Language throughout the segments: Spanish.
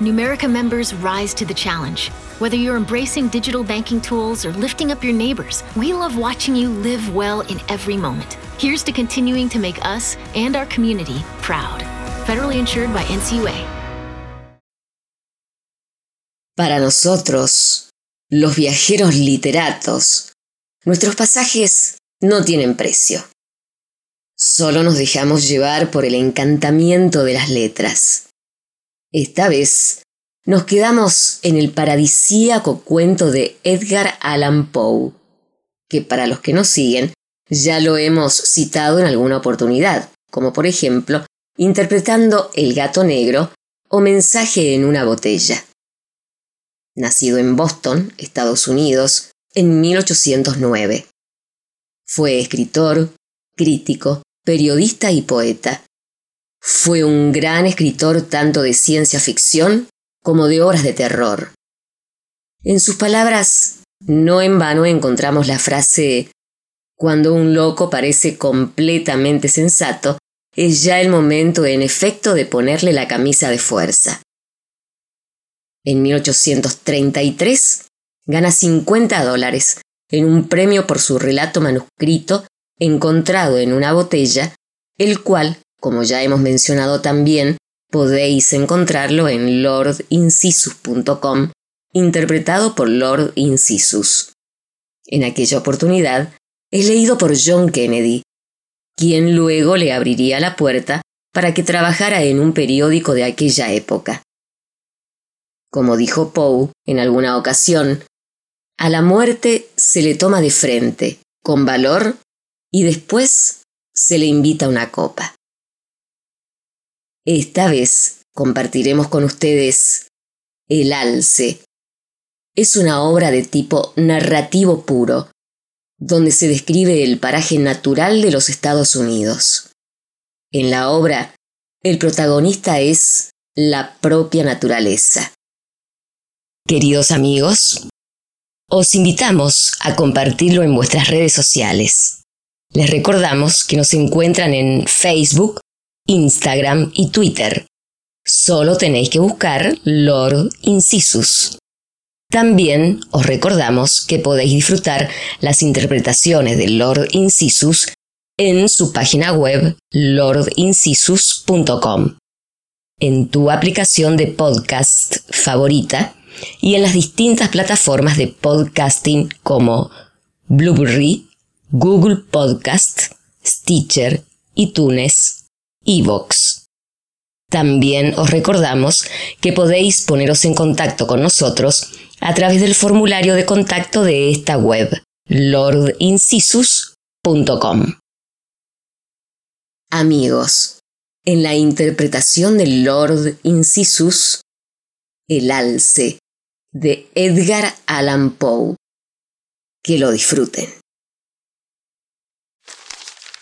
Numerica members rise to the challenge. Whether you're embracing digital banking tools or lifting up your neighbors, we love watching you live well in every moment. Here's to continuing to make us and our community proud. Federally insured by NCUA. Para nosotros, los viajeros literatos, nuestros pasajes no tienen precio. Solo nos dejamos llevar por el encantamiento de las letras. Esta vez nos quedamos en el paradisíaco cuento de Edgar Allan Poe, que para los que nos siguen ya lo hemos citado en alguna oportunidad, como por ejemplo interpretando El gato negro o Mensaje en una botella. Nacido en Boston, Estados Unidos, en 1809. Fue escritor, crítico, periodista y poeta. Fue un gran escritor tanto de ciencia ficción como de obras de terror. En sus palabras, no en vano encontramos la frase Cuando un loco parece completamente sensato, es ya el momento en efecto de ponerle la camisa de fuerza. En 1833 gana 50 dólares en un premio por su relato manuscrito encontrado en una botella, el cual, como ya hemos mencionado también, podéis encontrarlo en lordincisus.com, interpretado por Lord Incisus. En aquella oportunidad, es leído por John Kennedy, quien luego le abriría la puerta para que trabajara en un periódico de aquella época. Como dijo Poe en alguna ocasión, a la muerte se le toma de frente, con valor, y después se le invita una copa. Esta vez compartiremos con ustedes El Alce. Es una obra de tipo narrativo puro, donde se describe el paraje natural de los Estados Unidos. En la obra, el protagonista es la propia naturaleza. Queridos amigos, os invitamos a compartirlo en vuestras redes sociales. Les recordamos que nos encuentran en Facebook, Instagram y Twitter. Solo tenéis que buscar Lord Incisus. También os recordamos que podéis disfrutar las interpretaciones de Lord Incisus en su página web lordincisus.com, en tu aplicación de podcast favorita y en las distintas plataformas de podcasting como Blueberry, Google Podcast, Stitcher, iTunes También os recordamos que podéis poneros en contacto con nosotros a través del formulario de contacto de esta web, lordincisus.com. Amigos, en la interpretación del Lord Incisus, El alce de Edgar Allan Poe. Que lo disfruten.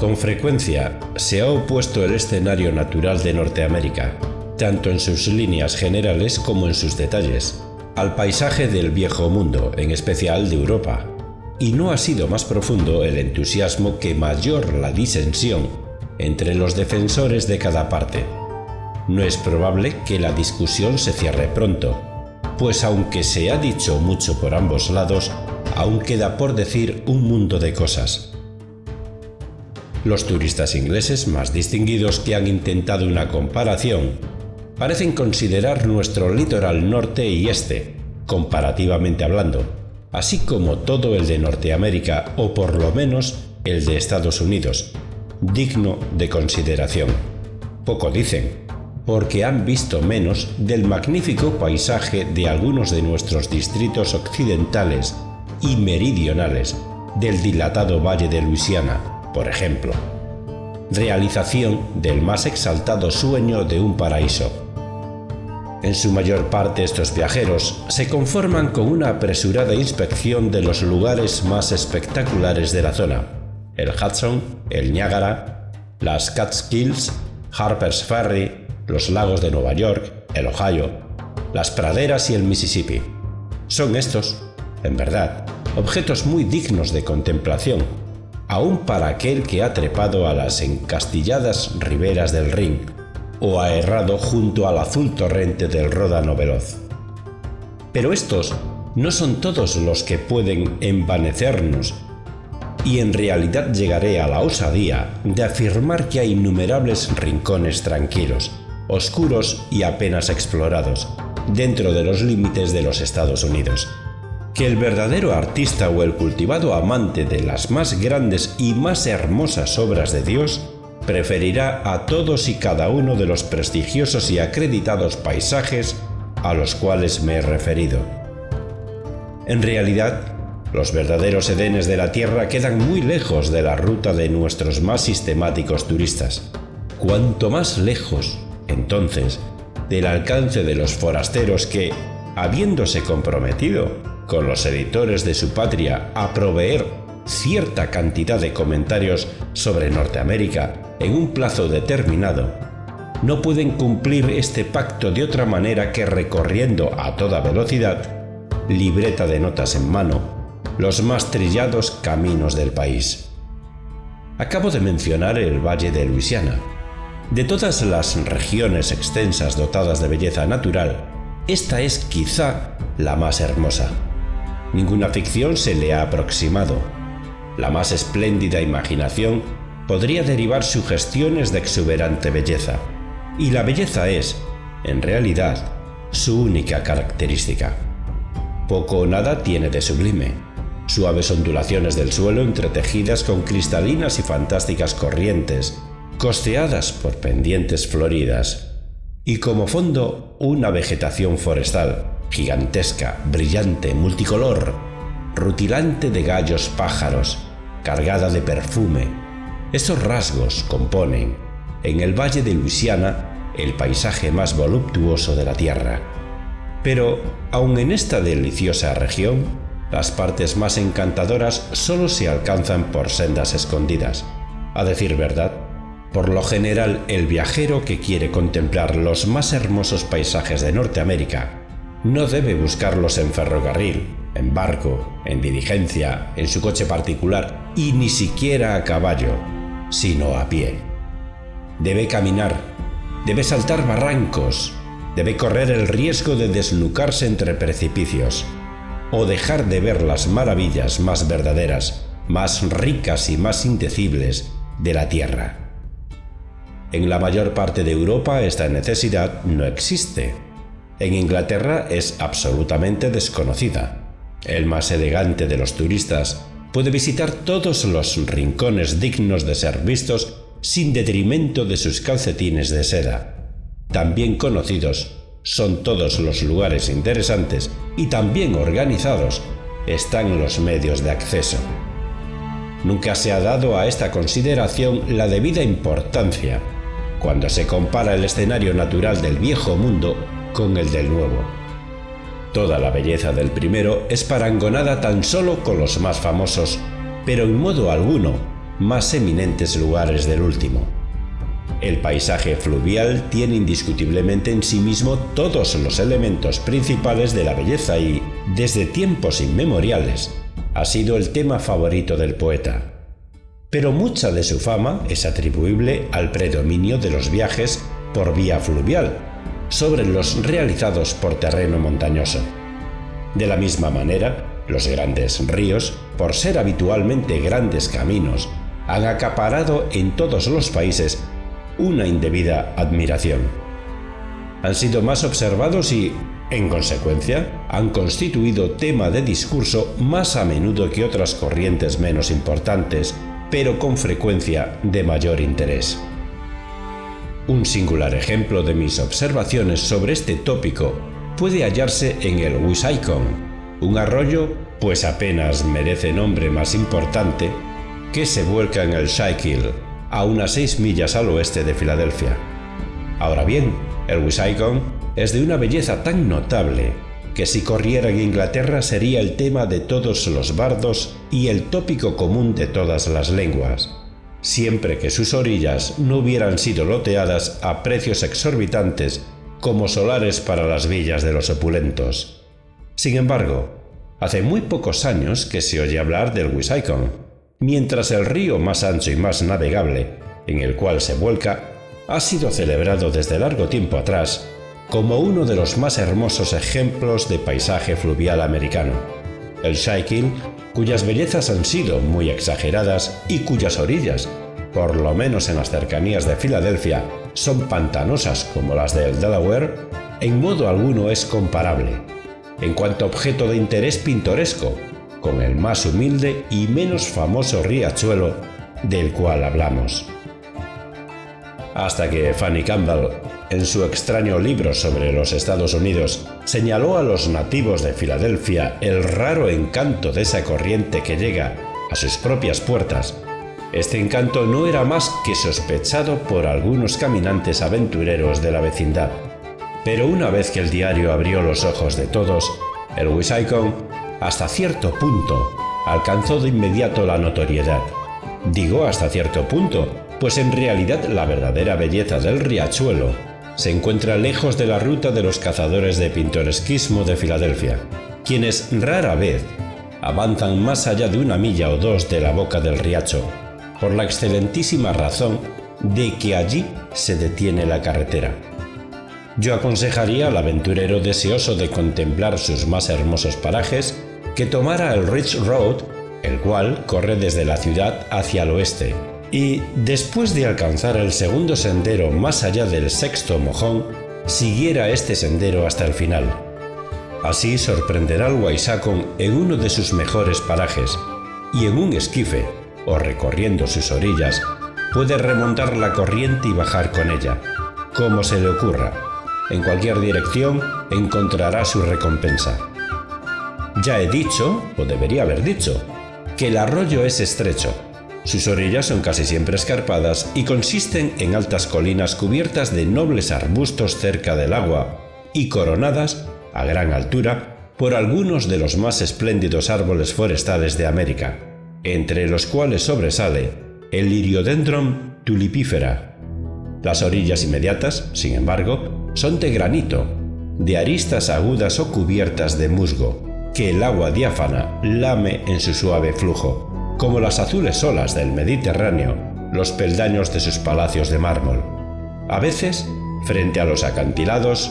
Con frecuencia se ha opuesto el escenario natural de Norteamérica, tanto en sus líneas generales como en sus detalles, al paisaje del viejo mundo, en especial de Europa. Y no ha sido más profundo el entusiasmo que mayor la disensión entre los defensores de cada parte. No es probable que la discusión se cierre pronto, pues aunque se ha dicho mucho por ambos lados, aún queda por decir un mundo de cosas. Los turistas ingleses más distinguidos que han intentado una comparación parecen considerar nuestro litoral norte y este, comparativamente hablando, así como todo el de Norteamérica o por lo menos el de Estados Unidos, digno de consideración. Poco dicen, porque han visto menos del magnífico paisaje de algunos de nuestros distritos occidentales y meridionales del dilatado Valle de Luisiana, por ejemplo. Realización del más exaltado sueño de un paraíso. En su mayor parte estos viajeros se conforman con una apresurada inspección de los lugares más espectaculares de la zona, el Hudson, el Niágara, las Catskills, Harper's Ferry, los lagos de Nueva York, el Ohio, las praderas y el Mississippi. Son estos, en verdad, objetos muy dignos de contemplación, aun para aquel que ha trepado a las encastilladas riberas del Rin o ha errado junto al azul torrente del Ródano veloz. Pero estos no son todos los que pueden envanecernos y en realidad llegaré a la osadía de afirmar que hay innumerables rincones tranquilos, oscuros y apenas explorados, dentro de los límites de los Estados Unidos. Que el verdadero artista o el cultivado amante de las más grandes y más hermosas obras de Dios preferirá a todos y cada uno de los prestigiosos y acreditados paisajes a los cuales me he referido. En realidad, los verdaderos edenes de la Tierra quedan muy lejos de la ruta de nuestros más sistemáticos turistas. Cuanto más lejos, entonces, del alcance de los forasteros que, habiéndose comprometido con los editores de su patria a proveer cierta cantidad de comentarios sobre Norteamérica en un plazo determinado, no pueden cumplir este pacto de otra manera que recorriendo a toda velocidad, libreta de notas en mano, los más trillados caminos del país. Acabo de mencionar el Valle de Luisiana, de todas las regiones extensas dotadas de belleza natural, esta es quizá la más hermosa. Ninguna ficción se le ha aproximado. La más espléndida imaginación podría derivar sugestiones de exuberante belleza. Y la belleza es, en realidad, su única característica. Poco o nada tiene de sublime. Suaves ondulaciones del suelo entretejidas con cristalinas y fantásticas corrientes, costeadas por pendientes floridas, y como fondo una vegetación forestal, gigantesca, brillante, multicolor, rutilante de gallos pájaros, cargada de perfume. Estos rasgos componen, en el Valle de Luisiana, el paisaje más voluptuoso de la Tierra. Pero, aun en esta deliciosa región, las partes más encantadoras solo se alcanzan por sendas escondidas. A decir verdad, por lo general, el viajero que quiere contemplar los más hermosos paisajes de Norteamérica no debe buscarlos en ferrocarril, en barco, en diligencia, en su coche particular y ni siquiera a caballo, sino a pie. Debe caminar, debe saltar barrancos, debe correr el riesgo de desnucarse entre precipicios o dejar de ver las maravillas más verdaderas, más ricas y más indecibles de la tierra. En la mayor parte de Europa esta necesidad no existe. En Inglaterra es absolutamente desconocida. El más elegante de los turistas puede visitar todos los rincones dignos de ser vistos sin detrimento de sus calcetines de seda. También conocidos son todos los lugares interesantes y también organizados están los medios de acceso. Nunca se ha dado a esta consideración la debida importancia cuando se compara el escenario natural del viejo mundo con el del nuevo. Toda la belleza del primero es parangonada tan solo con los más famosos, pero en modo alguno más eminentes lugares del último. El paisaje fluvial tiene indiscutiblemente en sí mismo todos los elementos principales de la belleza y, desde tiempos inmemoriales, ha sido el tema favorito del poeta pero mucha de su fama es atribuible al predominio de los viajes por vía fluvial sobre los realizados por terreno montañoso. De la misma manera, los grandes ríos, por ser habitualmente grandes caminos, han acaparado en todos los países una indebida admiración. Han sido más observados y, en consecuencia, han constituido tema de discurso más a menudo que otras corrientes menos importantes pero con frecuencia de mayor interés. Un singular ejemplo de mis observaciones sobre este tópico puede hallarse en el Wissahickon, un arroyo, pues apenas merece nombre más importante, que se vuelca en el Schuylkill, a unas 6 millas al oeste de Filadelfia. Ahora bien, el Wissahickon es de una belleza tan notable que si corriera en Inglaterra sería el tema de todos los bardos y el tópico común de todas las lenguas, siempre que sus orillas no hubieran sido loteadas a precios exorbitantes como solares para las villas de los opulentos. Sin embargo, hace muy pocos años que se oye hablar del Wissahickon, mientras el río más ancho y más navegable, en el cual se vuelca, ha sido celebrado desde largo tiempo atrás como uno de los más hermosos ejemplos de paisaje fluvial americano. El Schuylkill, cuyas bellezas han sido muy exageradas y cuyas orillas, por lo menos en las cercanías de Filadelfia, son pantanosas como las del Delaware, en modo alguno es comparable, en cuanto objeto de interés pintoresco, con el más humilde y menos famoso riachuelo del cual hablamos. Hasta que Fanny Campbell, en su extraño libro sobre los Estados Unidos, señaló a los nativos de Filadelfia el raro encanto de esa corriente que llega a sus propias puertas este encanto no era más que sospechado por algunos caminantes aventureros de la vecindad. Pero una vez que el diario abrió los ojos de todos, el Wissahickon, hasta cierto punto, alcanzó de inmediato la notoriedad. Digo hasta cierto punto, pues en realidad la verdadera belleza del riachuelo se encuentra lejos de la ruta de los cazadores de pintoresquismo de Filadelfia, quienes rara vez avanzan más allá de una milla o dos de la boca del riacho por la excelentísima razón de que allí se detiene la carretera. Yo aconsejaría al aventurero deseoso de contemplar sus más hermosos parajes que tomara el Ridge Road, el cual corre desde la ciudad hacia el oeste, y después de alcanzar el segundo sendero más allá del sexto mojón, siguiera este sendero hasta el final. Así sorprenderá al Waisakon en uno de sus mejores parajes, y en un esquife, o recorriendo sus orillas, puede remontar la corriente y bajar con ella, como se le ocurra. En cualquier dirección encontrará su recompensa. Ya he dicho, o debería haber dicho, que el arroyo es estrecho. Sus orillas son casi siempre escarpadas y consisten en altas colinas cubiertas de nobles arbustos cerca del agua y coronadas, a gran altura, por algunos de los más espléndidos árboles forestales de América entre los cuales sobresale el Liriodendron tulipífera. Las orillas inmediatas, sin embargo, son de granito, de aristas agudas o cubiertas de musgo, que el agua diáfana lame en su suave flujo, como las azules olas del Mediterráneo, los peldaños de sus palacios de mármol. A veces, frente a los acantilados,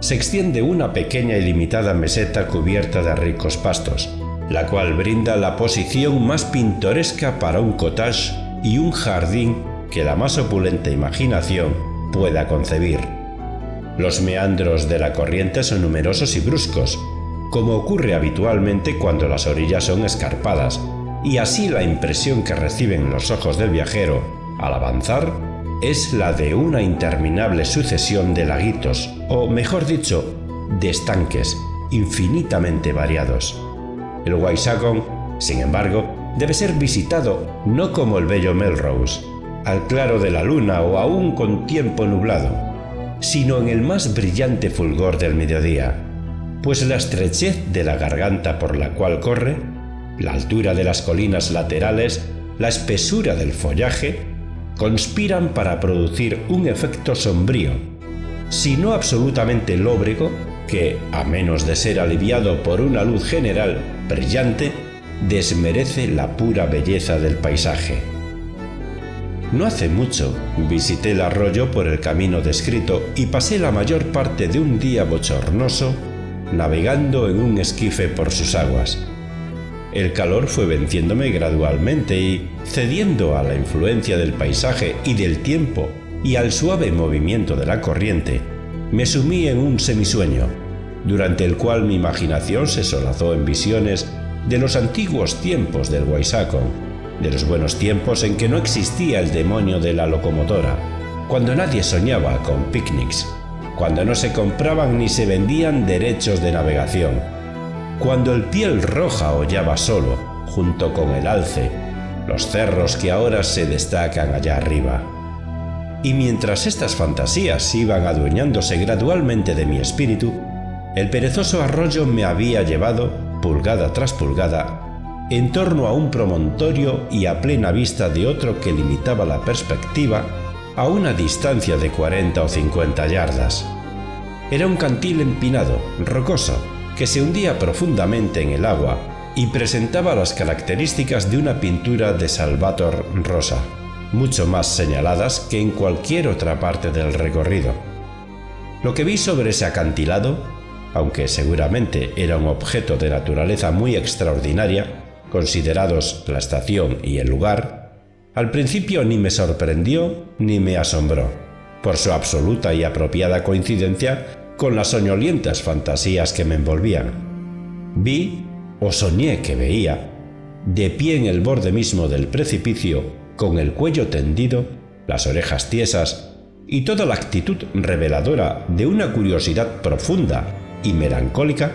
se extiende una pequeña y limitada meseta cubierta de ricos pastos, la cual brinda la posición más pintoresca para un cottage y un jardín que la más opulenta imaginación pueda concebir. Los meandros de la corriente son numerosos y bruscos, como ocurre habitualmente cuando las orillas son escarpadas, y así la impresión que reciben los ojos del viajero al avanzar es la de una interminable sucesión de laguitos, o mejor dicho, de estanques infinitamente variados. El Waisakon, sin embargo, debe ser visitado no como el bello Melrose, al claro de la luna o aún con tiempo nublado, sino en el más brillante fulgor del mediodía, pues la estrechez de la garganta por la cual corre, la altura de las colinas laterales, la espesura del follaje, conspiran para producir un efecto sombrío, si no absolutamente lóbrego, que, a menos de ser aliviado por una luz general brillante, desmerece la pura belleza del paisaje. No hace mucho visité el arroyo por el camino descrito y pasé la mayor parte de un día bochornoso navegando en un esquife por sus aguas. El calor fue venciéndome gradualmente y, cediendo a la influencia del paisaje y del tiempo y al suave movimiento de la corriente, me sumí en un semisueño durante el cual mi imaginación se solazó en visiones de los antiguos tiempos del Huaysaco, de los buenos tiempos en que no existía el demonio de la locomotora, cuando nadie soñaba con picnics, cuando no se compraban ni se vendían derechos de navegación, cuando el piel roja hollaba solo, junto con el alce, los cerros que ahora se destacan allá arriba. Y mientras estas fantasías iban adueñándose gradualmente de mi espíritu, el perezoso arroyo me había llevado, pulgada tras pulgada, en torno a un promontorio y a plena vista de otro que limitaba la perspectiva a una distancia de 40 o 50 yardas. Era un cantil empinado, rocoso, que se hundía profundamente en el agua y presentaba las características de una pintura de Salvator Rosa, mucho más señaladas que en cualquier otra parte del recorrido. Lo que vi sobre ese acantilado, aunque seguramente era un objeto de naturaleza muy extraordinaria, considerados la estación y el lugar, al principio ni me sorprendió ni me asombró, por su absoluta y apropiada coincidencia con las soñolientas fantasías que me envolvían. Vi, o soñé que veía, de pie en el borde mismo del precipicio, con el cuello tendido, las orejas tiesas y toda la actitud reveladora de una curiosidad profunda y melancólica,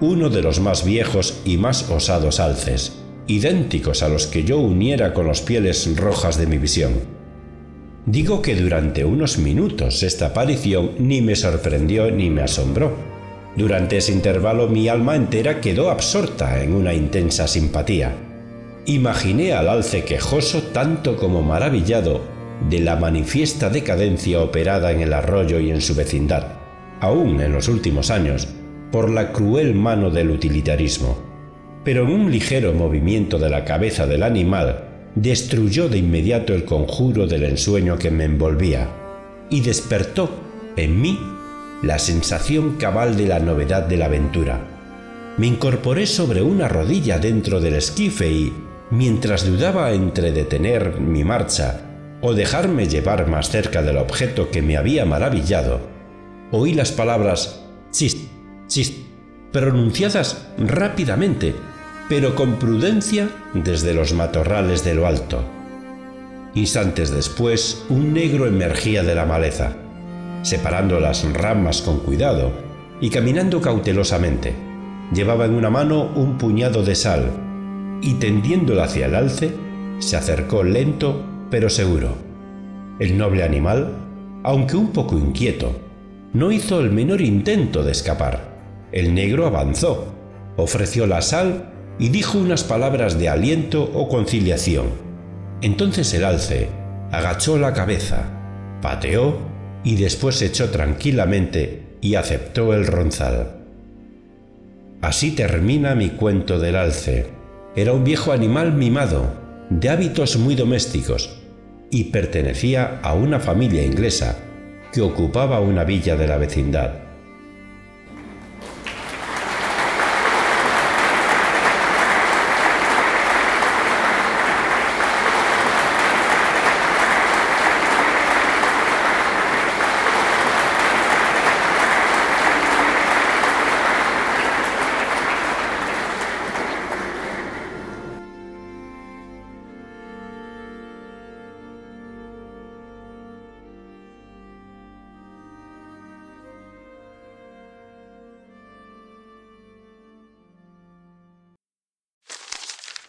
uno de los más viejos y más osados alces, idénticos a los que yo uniera con los pieles rojas de mi visión. Digo que durante unos minutos esta aparición ni me sorprendió ni me asombró. Durante ese intervalo mi alma entera quedó absorta en una intensa simpatía. Imaginé al alce quejoso tanto como maravillado de la manifiesta decadencia operada en el arroyo y en su vecindad, aún en los últimos años, por la cruel mano del utilitarismo, pero en un ligero movimiento de la cabeza del animal destruyó de inmediato el conjuro del ensueño que me envolvía y despertó en mí la sensación cabal de la novedad de la aventura. Me incorporé sobre una rodilla dentro del esquife y, mientras dudaba entre detener mi marcha o dejarme llevar más cerca del objeto que me había maravillado, oí las palabras chist, pronunciadas rápidamente, pero con prudencia desde los matorrales de lo alto. Instantes después, un negro emergía de la maleza, separando las ramas con cuidado y caminando cautelosamente. Llevaba en una mano un puñado de sal y tendiéndola hacia el alce, se acercó lento pero seguro. El noble animal, aunque un poco inquieto, no hizo el menor intento de escapar. El negro avanzó, ofreció la sal y dijo unas palabras de aliento o conciliación. Entonces el alce agachó la cabeza, pateó y después echó tranquilamente y aceptó el ronzal. Así termina mi cuento del alce. Era un viejo animal mimado, de hábitos muy domésticos, y pertenecía a una familia inglesa que ocupaba una villa de la vecindad.